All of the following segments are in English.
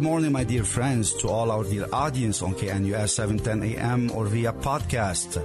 Good morning, my dear friends, to all our dear audience on KNUS 710 AM or via podcast.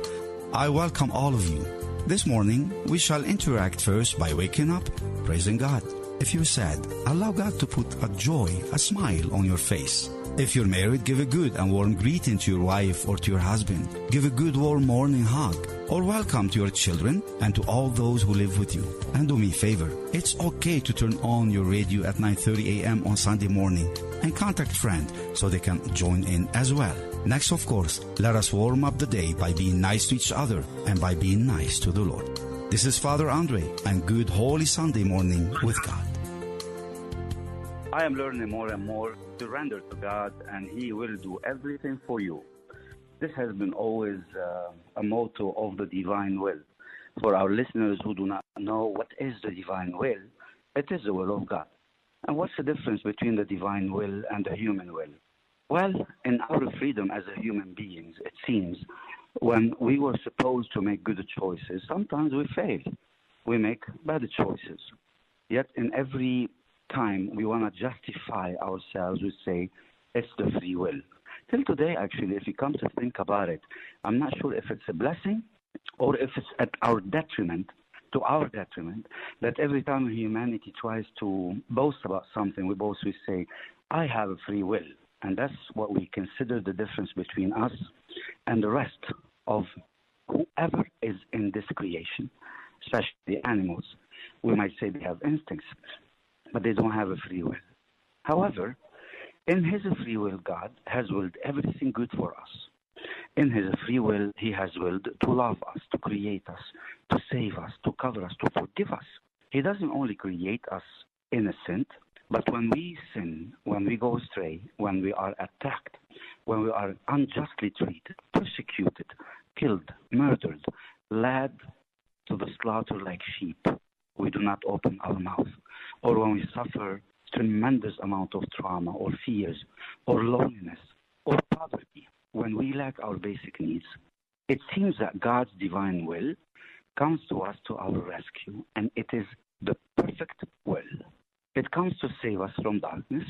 I welcome all of you. This morning, we shall interact first by waking up, praising God. If you're sad, allow God to put a joy, a smile on your face. If you're married, give a good and warm greeting to your wife or to your husband. Give a good warm morning hug or welcome to your children and to all those who live with you. And do me a favor, it's okay to turn on your radio at 9:30 a.m. on Sunday morning and contact friend so they can join in as well. Next, of course, let us warm up the day by being nice to each other and by being nice to the Lord. This is Father Andre and good Holy Sunday morning with God. I am learning more and more. to render to God, and He will do everything for you. This has been always uh, a motto of the divine will. For our listeners who do not know what is the divine will, it is the will of God. And what's the difference between the divine will and the human will? Well, in our freedom as a human beings, it seems, when we were supposed to make good choices, sometimes we fail. We make bad choices. Yet in every time we want to justify ourselves, we say it's the free will. Till today, actually, if you come to think about it, I'm not sure if it's a blessing or if it's at our detriment, to our detriment, that every time humanity tries to boast about something, we both we say, I have a free will. And that's what we consider the difference between us and the rest of whoever is in this creation, especially the animals. We might say they have instincts, but they don't have a free will. However, in His free will, God has willed everything good for us. In His free will, He has willed to love us, to create us, to save us, to cover us, to forgive us. He doesn't only create us innocent, but when we sin, when we go astray, when we are attacked, when we are unjustly treated, persecuted, killed, murdered, led to the slaughter like sheep, we do not open our mouth. Or when we suffer tremendous amount of trauma or fears or loneliness or poverty, when we lack our basic needs, it seems that God's divine will comes to us to our rescue, and it is the perfect will. It comes to save us from darkness.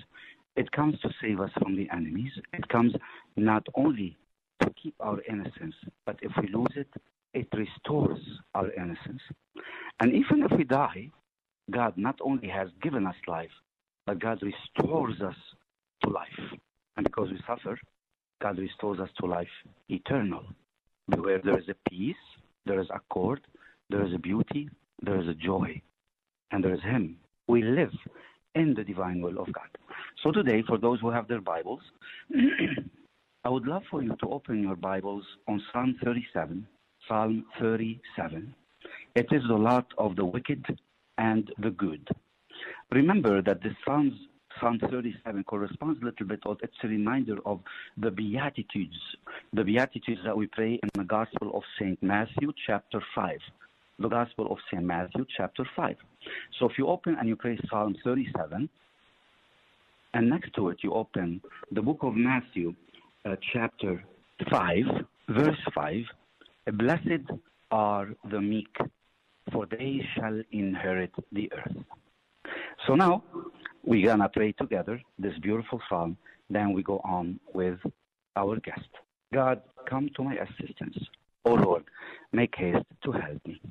It comes to save us from the enemies. It comes not only to keep our innocence, but if we lose it, it restores our innocence. And even if we die, God not only has given us life, but God restores us to life. And because we suffer, God restores us to life eternal, where there is a peace, there is accord, there is a beauty, there is a joy, and there is Him. We live in the divine will of God. So today, for those who have their Bibles, I would love for you to open your Bibles on Psalm 37. Psalm 37. It is the lot of the wicked and the good. Remember that the Psalms, Psalm 37 corresponds a little bit, or it's a reminder of the Beatitudes, the Beatitudes that we pray in the Gospel of St. Matthew, chapter 5. The Gospel of St. Matthew, chapter 5. So if you open and you pray Psalm 37, and next to it you open the book of Matthew, uh, chapter 5, verse 5, Blessed are the meek, for they shall inherit the earth. So now we're going to pray together this beautiful psalm. Then we go on with our guest. God, come to my assistance. O Lord, make haste to help me.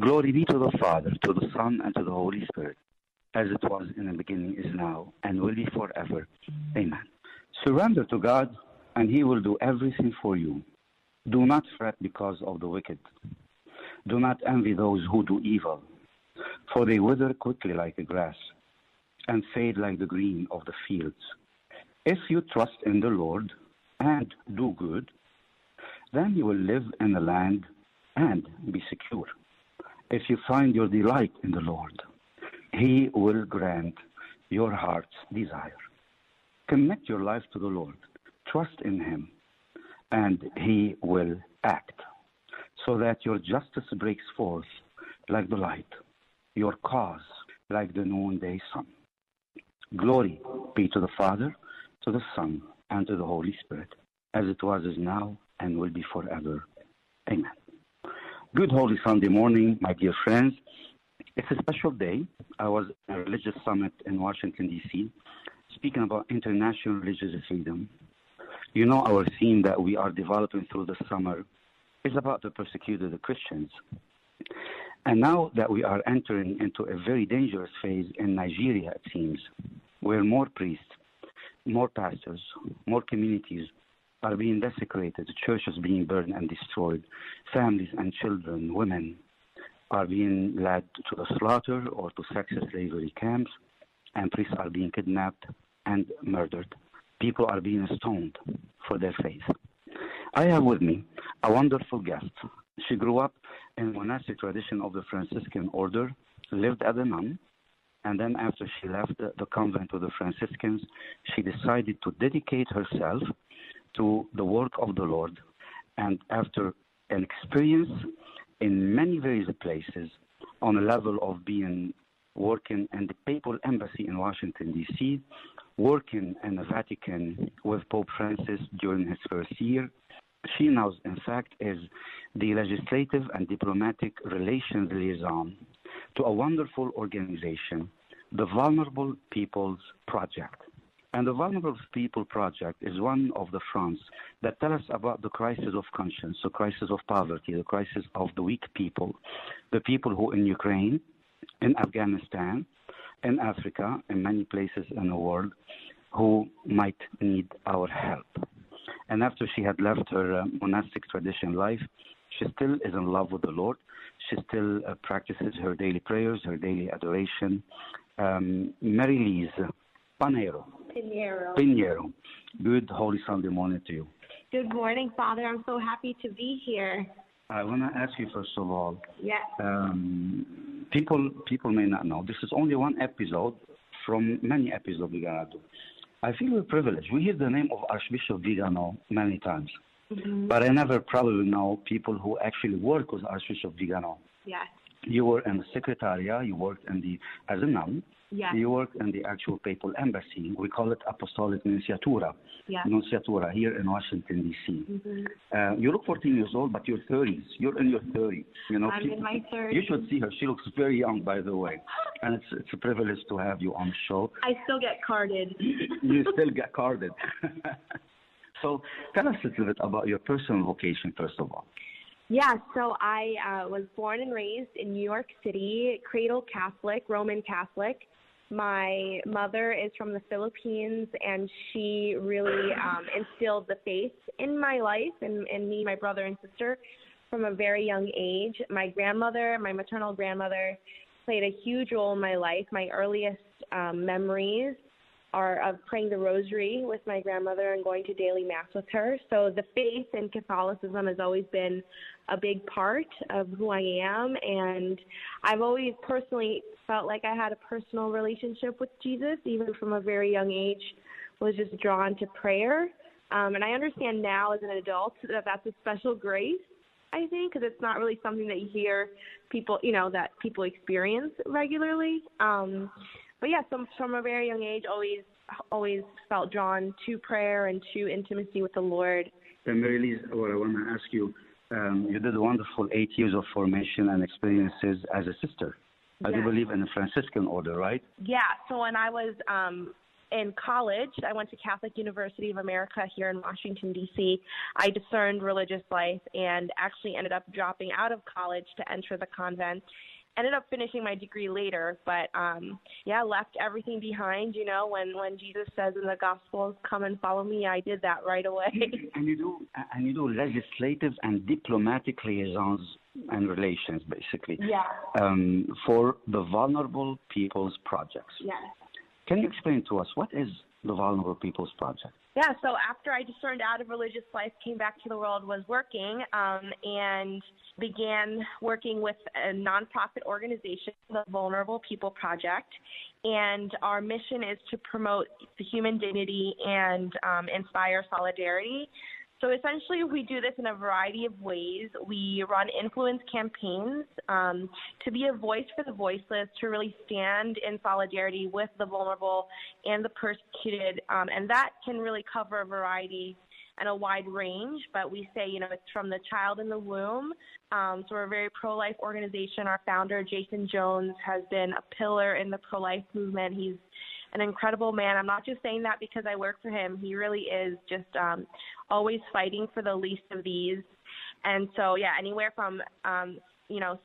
Glory be to the Father, to the Son, and to the Holy Spirit, as it was in the beginning, is now, and will be forever. Amen. Surrender to God, and He will do everything for you. Do not fret because of the wicked. Do not envy those who do evil, for they wither quickly like the grass and fade like the green of the fields. If you trust in the Lord and do good, then you will live in the land and be secure. If you find your delight in the Lord, He will grant your heart's desire. Commit your life to the Lord, trust in Him, and He will act so that your justice breaks forth like the light, your cause like the noonday sun. Glory be to the Father, to the Son, and to the Holy Spirit, as it was, is now, and will be forever. Amen. Good Holy Sunday morning, my dear friends. It's a special day. I was at a religious summit in Washington, D.C., speaking about international religious freedom. You know, our theme that we are developing through the summer is about the persecuted Christians. And now that we are entering into a very dangerous phase in Nigeria, it seems, where more priests, more pastors, more communities are being desecrated, churches being burned and destroyed, families and children, women are being led to the slaughter or to sex slavery camps, and priests are being kidnapped and murdered. People are being stoned for their faith. I have with me a wonderful guest. She grew up in monastic tradition of the Franciscan order, lived as a nun, and then after she left the, convent of the Franciscans, she decided to dedicate herself to the work of the Lord. And after an experience in many various places on a level of being working in the papal embassy in Washington, D.C., working in the Vatican with Pope Francis during his first year. She now, in fact, is the legislative and diplomatic relations liaison to a wonderful organization, the Vulnerable Peoples Project. And the Vulnerable People Project is one of the fronts that tell us about the crisis of conscience, the crisis of poverty, the crisis of the weak people, the people who in Ukraine, in Afghanistan, in Africa, in many places in the world, who might need our help. And after she had left her uh, monastic tradition life, she still is in love with the Lord. She still uh, practices her daily prayers, her daily adoration. Um, Mary Lise Panero. Pinheiro. Pinheiro. Good Holy Sunday morning to you. Good morning, Father. I'm so happy to be here. I want to ask you first of all. Yes. Um, people people may not know this is only one episode from many episodes we're gonna do. I feel we're privileged. We hear the name of Archbishop Vigano many times, Mm-hmm. but I never probably know people who actually work with Archbishop Vigano. Yes. You were in the secretariat. You worked in the as a nun. Yes. You worked in the actual papal embassy. We call it Apostolic Nunciatura. Yes. Nunciatura here in Washington D.C. Mhm. Uh, you look 14 years old, but you're 30s. You're in your 30s. You know, I'm people- in my 30s. You should see her. She looks very young, by the way, and it's it's a privilege to have you on the show. I still get carded. You still get carded. so tell us a little bit about your personal vocation, first of all. Yeah, so I uh, was born and raised in New York City, cradle Catholic, Roman Catholic. My mother is from the Philippines, and she really um, instilled the faith in my life and, and me, my brother and sister, from a very young age. My grandmother, my maternal grandmother, played a huge role in my life. My earliest um, memories are of praying the rosary with my grandmother and going to daily mass with her. So the faith in Catholicism has always been a big part of who I am and I've always personally felt like I had a personal relationship with Jesus even from a very young age was just drawn to prayer. Um and I understand now as an adult that that's a special grace I think because it's not really something that you hear people, you know, that people experience regularly. Um but yeah, from from a very young age, always always felt drawn to prayer and to intimacy with the Lord. And Mary what I want to ask you, um, you did a wonderful eight years of formation and experiences as a sister. I do believe in the Franciscan order, right? Yeah, so when I was um in college, I went to Catholic University of America here in Washington D.C. I discerned religious life and actually ended up dropping out of college to enter the convent. Ended up finishing my degree later, but um yeah, left everything behind, you know, when when Jesus says in the gospels, "Come and follow me," I did that right away. And you do and you do legislative and diplomatic liaisons and relations, basically, yeah. um, for the Vulnerable Peoples Projects. Yes. Can you explain to us what is the Vulnerable People's Project? Yeah, so after I discerned out of religious life, came back to the world, was working, um, and began working with a nonprofit organization, the Vulnerable People Project. And our mission is to promote the human dignity and um, inspire solidarity. So essentially, we do this in a variety of ways. We run influence campaigns um, to be a voice for the voiceless, to really stand in solidarity with the vulnerable and the persecuted, um, and that can really cover a variety and a wide range. But we say, you know, it's from the child in the womb. Um, so we're a very pro-life organization. Our founder, Jason Jones, has been a pillar in the pro-life movement. He's an incredible man. I'm not just saying that because I work for him. He really is just um, always fighting for the least of these. And so, yeah, anywhere from, um, you know,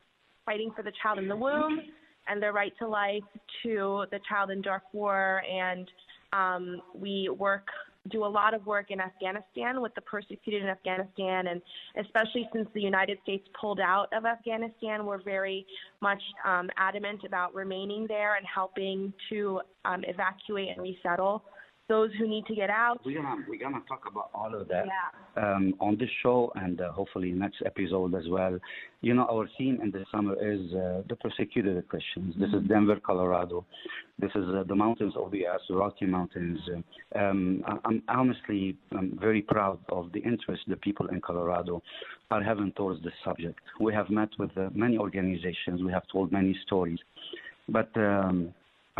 fighting for the child in the womb and their right to life to the child in Darfur. And um, we work do a lot of work in Afghanistan with the persecuted in Afghanistan, and especially since the United States pulled out of Afghanistan, we're very much um, adamant about remaining there and helping to um, evacuate and resettle those who need to get out. We're gonna we're gonna talk about all of that Yeah. um, on this show and uh, hopefully next episode as well. You know, our theme in the summer is uh, the persecuted Christians. This is Denver, Colorado. This is uh, the mountains of the U.S., the Rocky Mountains. Um, I'm honestly I'm very proud of the interest the people in Colorado are having towards this subject. We have met with uh, many organizations. We have told many stories, but um,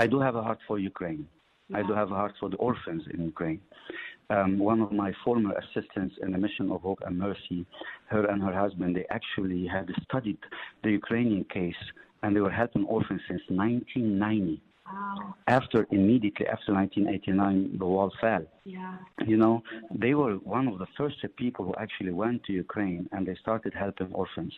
I do have a heart for Ukraine. I do have a heart for the orphans in Ukraine. Um, one of my former assistants in the Mission of Hope and Mercy, her and her husband, they actually had studied the Ukrainian case and they were helping orphans since 1990. Wow. After immediately after 1989, the wall fell. Yeah. You know, they were one of the first people who actually went to Ukraine and they started helping orphans.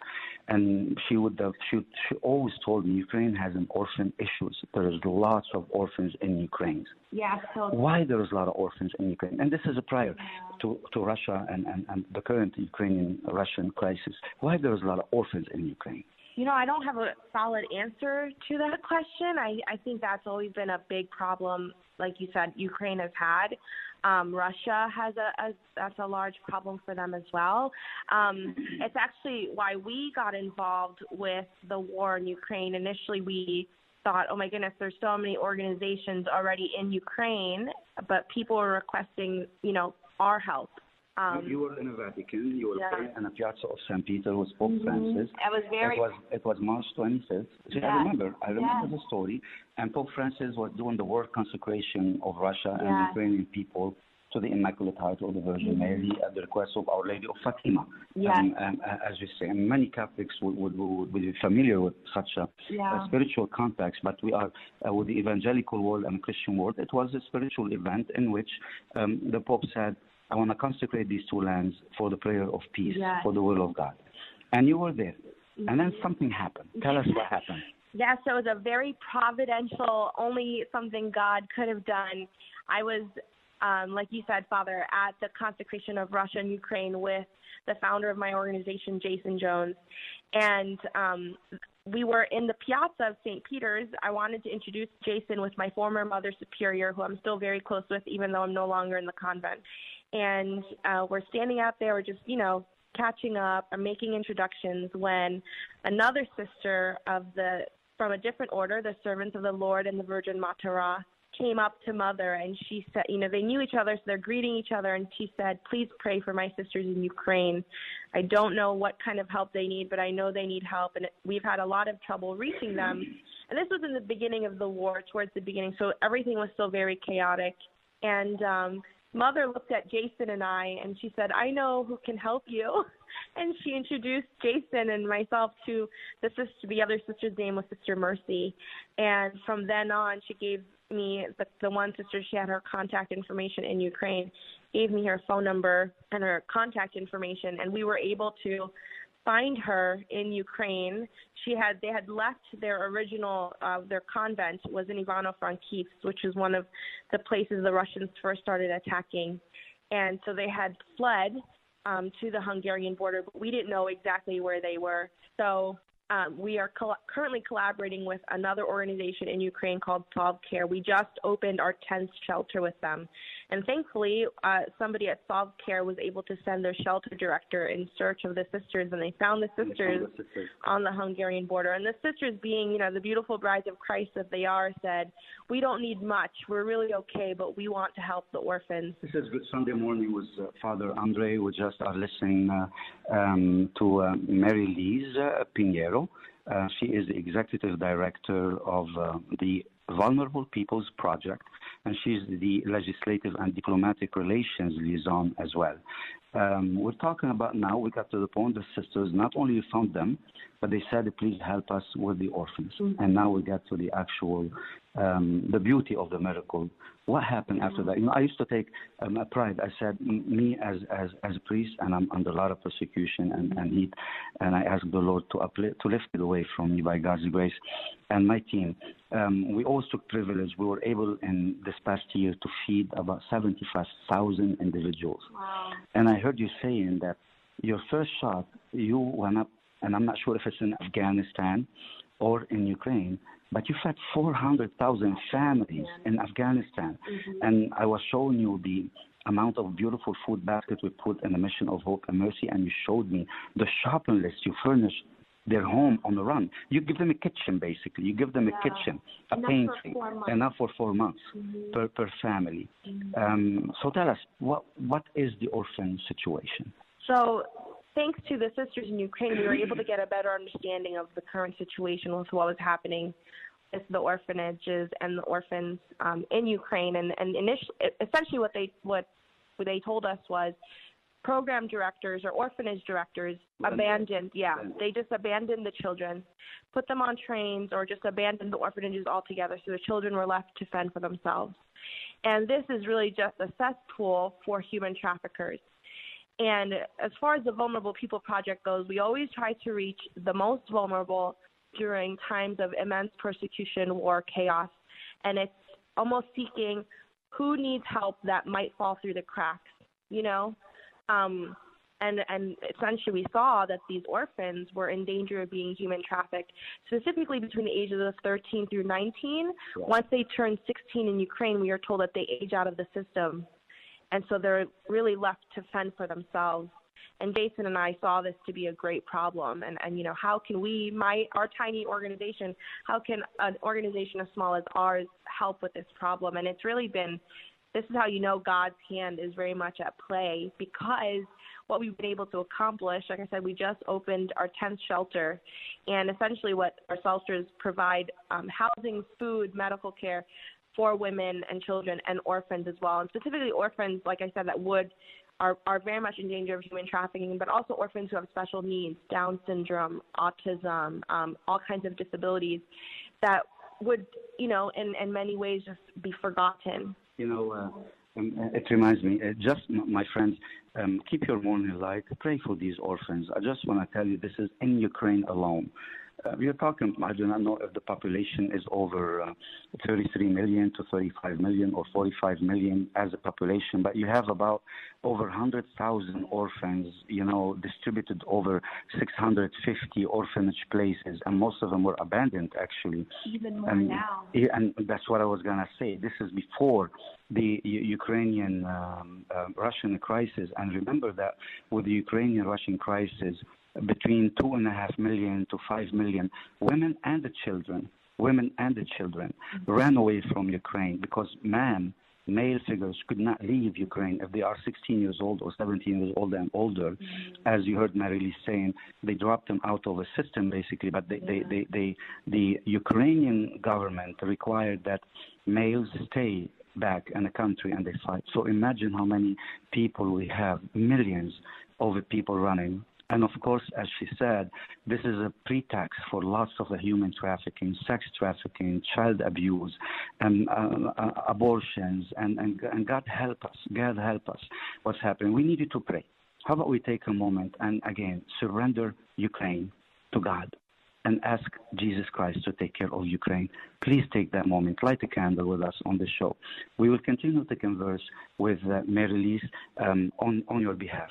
And she would have, she, she always told me Ukraine has an orphan issues. There is lots of orphans in Ukraine. Yeah. So Why there is a lot of orphans in Ukraine? And this is a prior to, to Russia and, and, and the current Ukrainian-Russian crisis. Why there is a lot of orphans in Ukraine? You know, I don't have a solid answer to that question. I, I think that's always been a big problem, like you said, Ukraine has had. Um, Russia has a, a that's a large problem for them as well. Um, it's actually why we got involved with the war in Ukraine. Initially, we thought, oh my goodness, there's so many organizations already in Ukraine, but people were requesting, you know, our help. Um, you were in the Vatican. You were Yeah. in the Piazza of St. Peter with Pope Mhm. Francis. It was very- It was it was March 25th. See, Yeah. I remember. I remember Yeah. the story. And Pope Francis was doing the world consecration of Russia and Yeah. Ukrainian people to the Immaculate Heart of the Virgin Mary at the request of Our Lady of Fatima. Um, um, as you say, and many Catholics would, would, would be familiar with such a, Yeah. a spiritual context, but we are uh, with the evangelical world and Christian world. It was a spiritual event in which um, the Pope said, I want to consecrate these two lands for the prayer of peace, Yes. for the will of God. And you were there. And then something happened. Tell us what happened. Yes, it was a very providential, only something God could have done. I was, um, like you said, Father, at the consecration of Russia and Ukraine with the founder of my organization, Jason Jones. And um, we were in the piazza of St. Peter's. I wanted to introduce Jason with my former Mother Superior, who I'm still very close with, even though I'm no longer in the convent. And uh, we're standing out there, we're just, you know, catching up or making introductions when another sister of the from a different order, the servants of the Lord and the Virgin Matara, came up to mother and she said, you know, they knew each other, so they're greeting each other, and she said, please pray for my sisters in Ukraine. I don't know what kind of help they need, but I know they need help, and we've had a lot of trouble reaching them. And this was in the beginning of the war, towards the beginning, so everything was still very chaotic. And um, mother looked at Jason and I, and she said, I know who can help you. And she introduced Jason and myself to the sister. The other sister's name was Sister Mercy, and from then on, she gave me the, the one sister. She had her contact information in Ukraine, gave me her phone number and her contact information, and we were able to find her in Ukraine. She had they had left their original uh, their convent was in Ivano-Frankivsk, which is one of the places the Russians first started attacking, and so they had fled um, to the Hungarian border, but we didn't know exactly where they were. So um, we are currently collaborating with another organization in Ukraine called Solve Care. We just opened our 10th shelter with them. And thankfully, uh, somebody at Solve Care was able to send their shelter director in search of the sisters, and they found the sisters, the sisters. on the Hungarian border. And the sisters, being, you know, the beautiful brides of Christ that they are, said, We don't need much. We're really okay, but we want to help the orphans. This is Good Sunday morning with uh, Father Andre. We just are listening uh, um, to uh, Mary Lise uh, Pinheiro. Uh, she is the executive director of uh, the Vulnerable Peoples Project, and she's the legislative and diplomatic relations liaison as well. Um, we're talking about now, we got to the point the sisters not only found them, but they said, please help us with the orphans. And now we get to the actual, um, the beauty of the miracle. What happened after that? You know, I used to take um, a pride. I said, me as, as, as a priest, and I'm under a lot of persecution and, and heat, and I asked the Lord to, uplift, to lift it away from me by God's grace. And my team, um, we always took privilege. We were able in this past year to feed about 75,000 individuals. And I heard you saying that your first shot, you went up, and I'm not sure if it's in Afghanistan or in Ukraine, but you fed 400,000 families in Afghanistan. Mm-hmm. And I was showing you the amount of beautiful food baskets we put in the mission of hope and mercy, and you showed me the shopping list you furnish their home on the run. You give them a kitchen, basically. You give them a kitchen, a Enough for pantry, four enough for four months per, per family. Um, so tell us, what, what is the orphan situation? So, thanks to the sisters in Ukraine, we were able to get a better understanding of the current situation with what was happening with the orphanages and the orphans um, in Ukraine. And, and initially, essentially, what they what they told us was program directors or orphanage directors abandoned. yeah. They just abandoned the children put them on trains or just abandoned the orphanages altogether so the children were left to fend for themselves. And this is really just a cesspool for human traffickers. And as far as the Vulnerable People Project goes, we always try to reach the most vulnerable during times of immense persecution, war, chaos. And it's almost seeking who needs help that might fall through the cracks, you know? Um, and, and essentially, we saw that these orphans were in danger of being human trafficked, specifically between the ages of 13 through 19. Once they turn 16 in Ukraine, we are told that they age out of the system and so they're really left to fend for themselves. And Jason and I saw this to be a great problem. And, and you know, how can we, my our tiny organization, how can an organization as small as ours help with this problem? And it's really been, this is how you know God's hand is very much at play because what we've been able to accomplish, like I said, we just opened our 10th shelter, and essentially what our shelters provide um, housing, food, medical care for women and children and orphans as well, and specifically orphans, like I said, that would are are very much in danger of human trafficking, but also orphans who have special needs, Down syndrome, autism, um, all kinds of disabilities that would, you know, in in many ways just be forgotten. You know, uh, um, it reminds me, uh, just my friends, um, keep your morning light, pray for these orphans. I just want to tell you, this is in Ukraine alone. Uh, we are talking, I do not know if the population is over uh, 33 million to 35 million or 45 million as a population, but you have about over 100,000 orphans, you know, distributed over 650 orphanage places, and most of them were abandoned actually. Even more and, now. and that's what I was going to say. This is before the Ukrainian um, uh, Russian crisis. And remember that with the Ukrainian Russian crisis, between two and a half million to five million women and the children, women and the children, mm-hmm. ran away from Ukraine because men, male figures could not leave Ukraine if they are 16 years old or 17 years old and older. Mm-hmm. As you heard Marilee saying, they dropped them out of the system basically, but they, they, they, they, the Ukrainian government required that males stay back in the country and they fight. So imagine how many people we have, millions of people running. And of course, as she said, this is a pretext for lots of the human trafficking, sex trafficking, child abuse, and uh, uh, abortions. And, and, and God help us. God help us. What's happening? We need you to pray. How about we take a moment and again surrender Ukraine to God? And ask Jesus Christ to take care of Ukraine. Please take that moment, light a candle with us on the show. We will continue to converse with uh, Mary Lise um, on, on your behalf.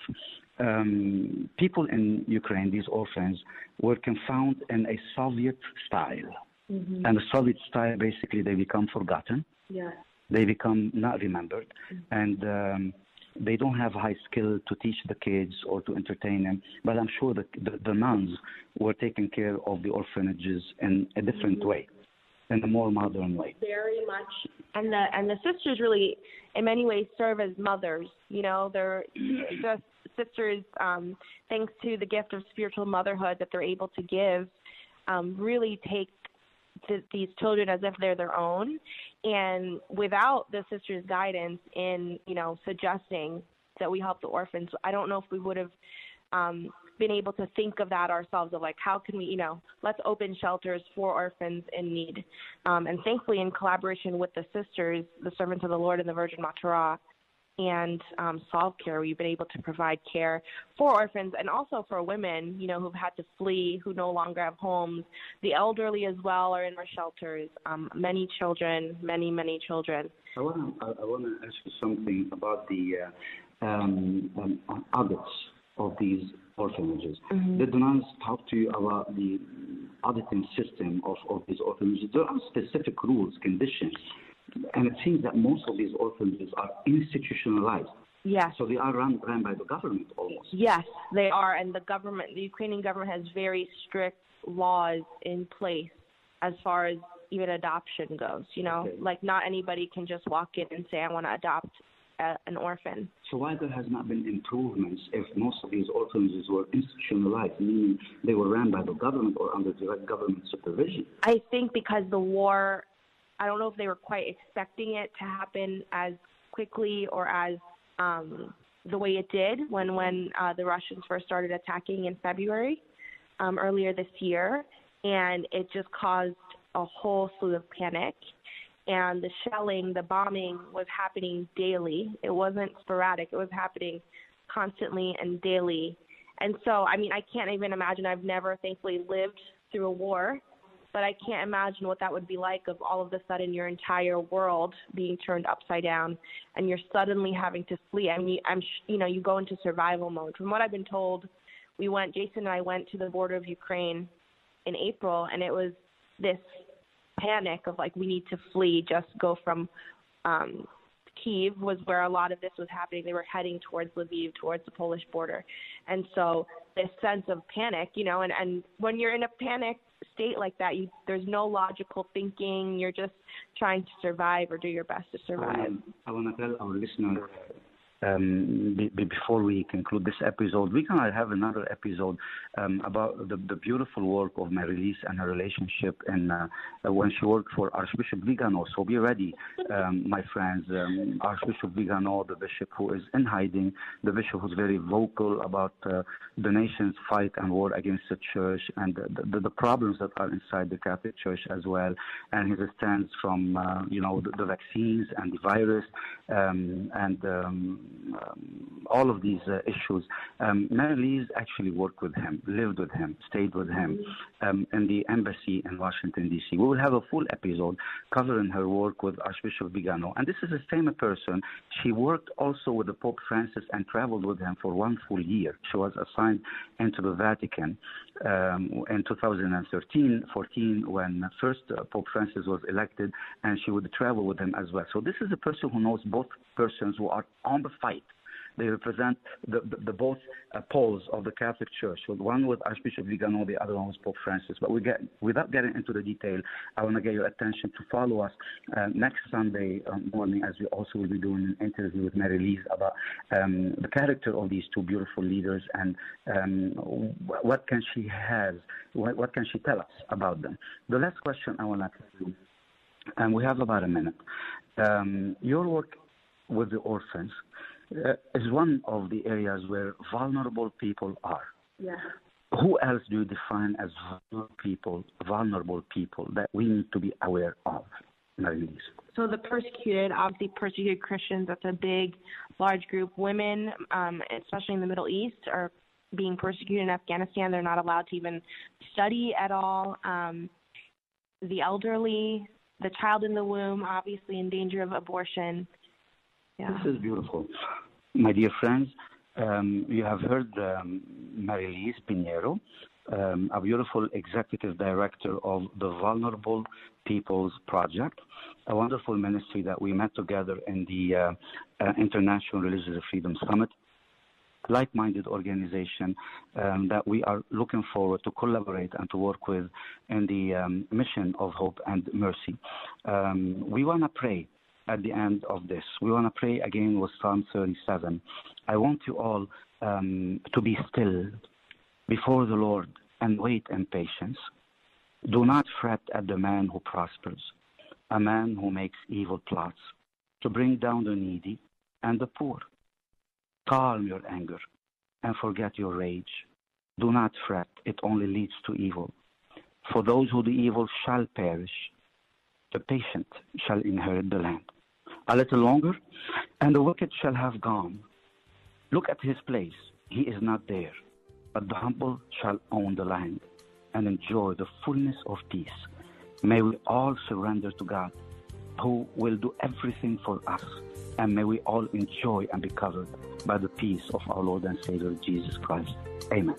Um, people in Ukraine, these orphans, were confounded in a Soviet style. Mm-hmm. And the Soviet style, basically, they become forgotten. Yeah. They become not remembered. Mm-hmm. And um, they don't have high skill to teach the kids or to entertain them. But I'm sure that the, the nuns were taking care of the orphanages in a different mm-hmm. way, in a more modern way. Very much. And the and the sisters really, in many ways, serve as mothers. You know, they're the sisters, um, thanks to the gift of spiritual motherhood that they're able to give, um, really take th- these children as if they're their own. And without the sister's guidance in you know suggesting that we help the orphans i don't know if we would have um been able to think of that ourselves of like how can we you know let's open shelters for orphans in need. Um and thankfully in collaboration with the sisters the servants of the lord and the virgin Mater and um, Solve Care, we've been able to provide care for orphans and also for women, you know, who've had to flee, who no longer have homes. The elderly as well are in our shelters. Um, many children, many, many children. I want to I want to ask you something about the uh, um, um, audits of these orphanages. Mm-hmm. Did the nuns talk to you about the auditing system of, of these orphanages? There are specific rules, conditions and it seems that most of these orphanages are institutionalized. Yes. So they are run, run by the government almost. Yes, they are. And the government, the Ukrainian government has very strict laws in place as far as even adoption goes. You know, okay. like not anybody can just walk in and say, I want to adopt a, an orphan. So why there has not been improvements if most of these orphanages were institutionalized, meaning they were run by the government or under direct government supervision? I think because the war I don't know if they were quite expecting it to happen as quickly or as um, the way it did when when uh, the Russians first started attacking in February um, earlier this year, and it just caused a whole slew of panic. And the shelling, the bombing was happening daily. It wasn't sporadic. It was happening constantly and daily. And so, I mean, I can't even imagine. I've never, thankfully, lived through a war but I can't imagine what that would be like of all of a sudden your entire world being turned upside down and you're suddenly having to flee. I mean, I'm you know, you go into survival mode. From what I've been told, we went Jason and I went to the border of Ukraine in April and it was this panic of like we need to flee, just go from um Kiev was where a lot of this was happening. They were heading towards Lviv, towards the Polish border. And so this sense of panic, you know, and, and when you're in a panic state like that, you there's no logical thinking. You're just trying to survive or do your best to survive. I want to tell our listeners um, be, before we conclude this episode, going to have another episode um, about the, the, beautiful work of Mary Lise and her relationship and uh, when she worked for Archbishop Vigano. So be ready, um, my friends. Um, Archbishop Vigano, the bishop who is in hiding, the bishop who's very vocal about uh, the nation's fight and war against the church and the, the, the, problems that are inside the Catholic Church as well, and his stance from, uh, you know, the, the, vaccines and the virus um, and um, all of these uh, issues. Um, Mary Lise actually worked with him, lived with him, stayed with him um, in the embassy in Washington, D.C. We will have a full episode covering her work with Archbishop Vigano. And this is the same person. She worked also with the Pope Francis and traveled with him for one full year. She was assigned into the Vatican um, in 2013 14 when first uh, Pope Francis was elected, and she would travel with him as well. So this is a person who knows both persons who are on the fight they represent the, the, the both uh, poles of the Catholic Church. One was Archbishop Vigano, the other one was Pope Francis. But we get, without getting into the detail, I want to get your attention to follow us uh, next Sunday um, morning, as we also will be doing an interview with Mary Lise about um, the character of these two beautiful leaders and um, what can she has, what, what, can she tell us about them. The last question I want to ask you, and we have about a minute. Um, your work with the orphans uh, is one of the areas where vulnerable people are. Yeah. Who else do you define as vulnerable people, vulnerable people that we need to be aware of? So the persecuted, obviously persecuted Christians, that's a big, large group. Women, um, especially in the Middle East, are being persecuted in Afghanistan. They're not allowed to even study at all. Um, the elderly, the child in the womb, obviously in danger of abortion. Yeah. This is beautiful. My dear friends, um, you have heard um, Marilise Pinheiro, um, a beautiful executive director of the Vulnerable Peoples Project, a wonderful ministry that we met together in the uh, uh, International Religious Freedom Summit like-minded organization um, that we are looking forward to collaborate and to work with in the um, mission of hope and mercy. Um, we want to pray at the end of this. We want to pray again with Psalm 37. I want you all um, to be still before the Lord and wait in patience. Do not fret at the man who prospers, a man who makes evil plots to bring down the needy and the poor. Calm your anger and forget your rage. Do not fret, it only leads to evil. For those who do evil shall perish. The patient shall inherit the land. A little longer, and the wicked shall have gone. Look at his place, he is not there. But the humble shall own the land and enjoy the fullness of peace. May we all surrender to God, who will do everything for us, and may we all enjoy and be covered by the peace of our Lord and Savior Jesus Christ. Amen.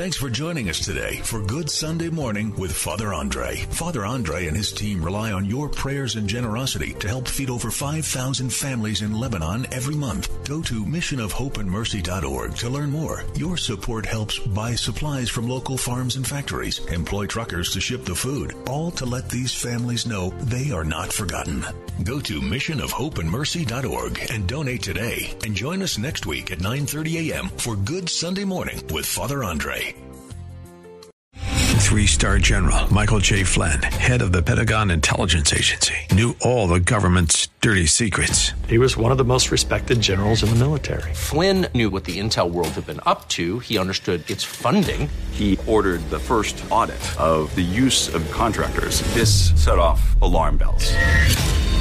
Thanks for joining us today for Good Sunday Morning with Father Andre. Father Andre and his team rely on your prayers and generosity to help feed over 5,000 families in Lebanon every month. Go to missionofhopeandmercy.org to learn more. Your support helps buy supplies from local farms and factories, employ truckers to ship the food, all to let these families know they are not forgotten. Go to missionofhopeandmercy.org and donate today. And join us next week at 9:30 a.m. for Good Sunday Morning with Father Andre. Three star general Michael J. Flynn, head of the Pentagon Intelligence Agency, knew all the government's dirty secrets. He was one of the most respected generals in the military. Flynn knew what the intel world had been up to, he understood its funding. He ordered the first audit of the use of contractors. This set off alarm bells.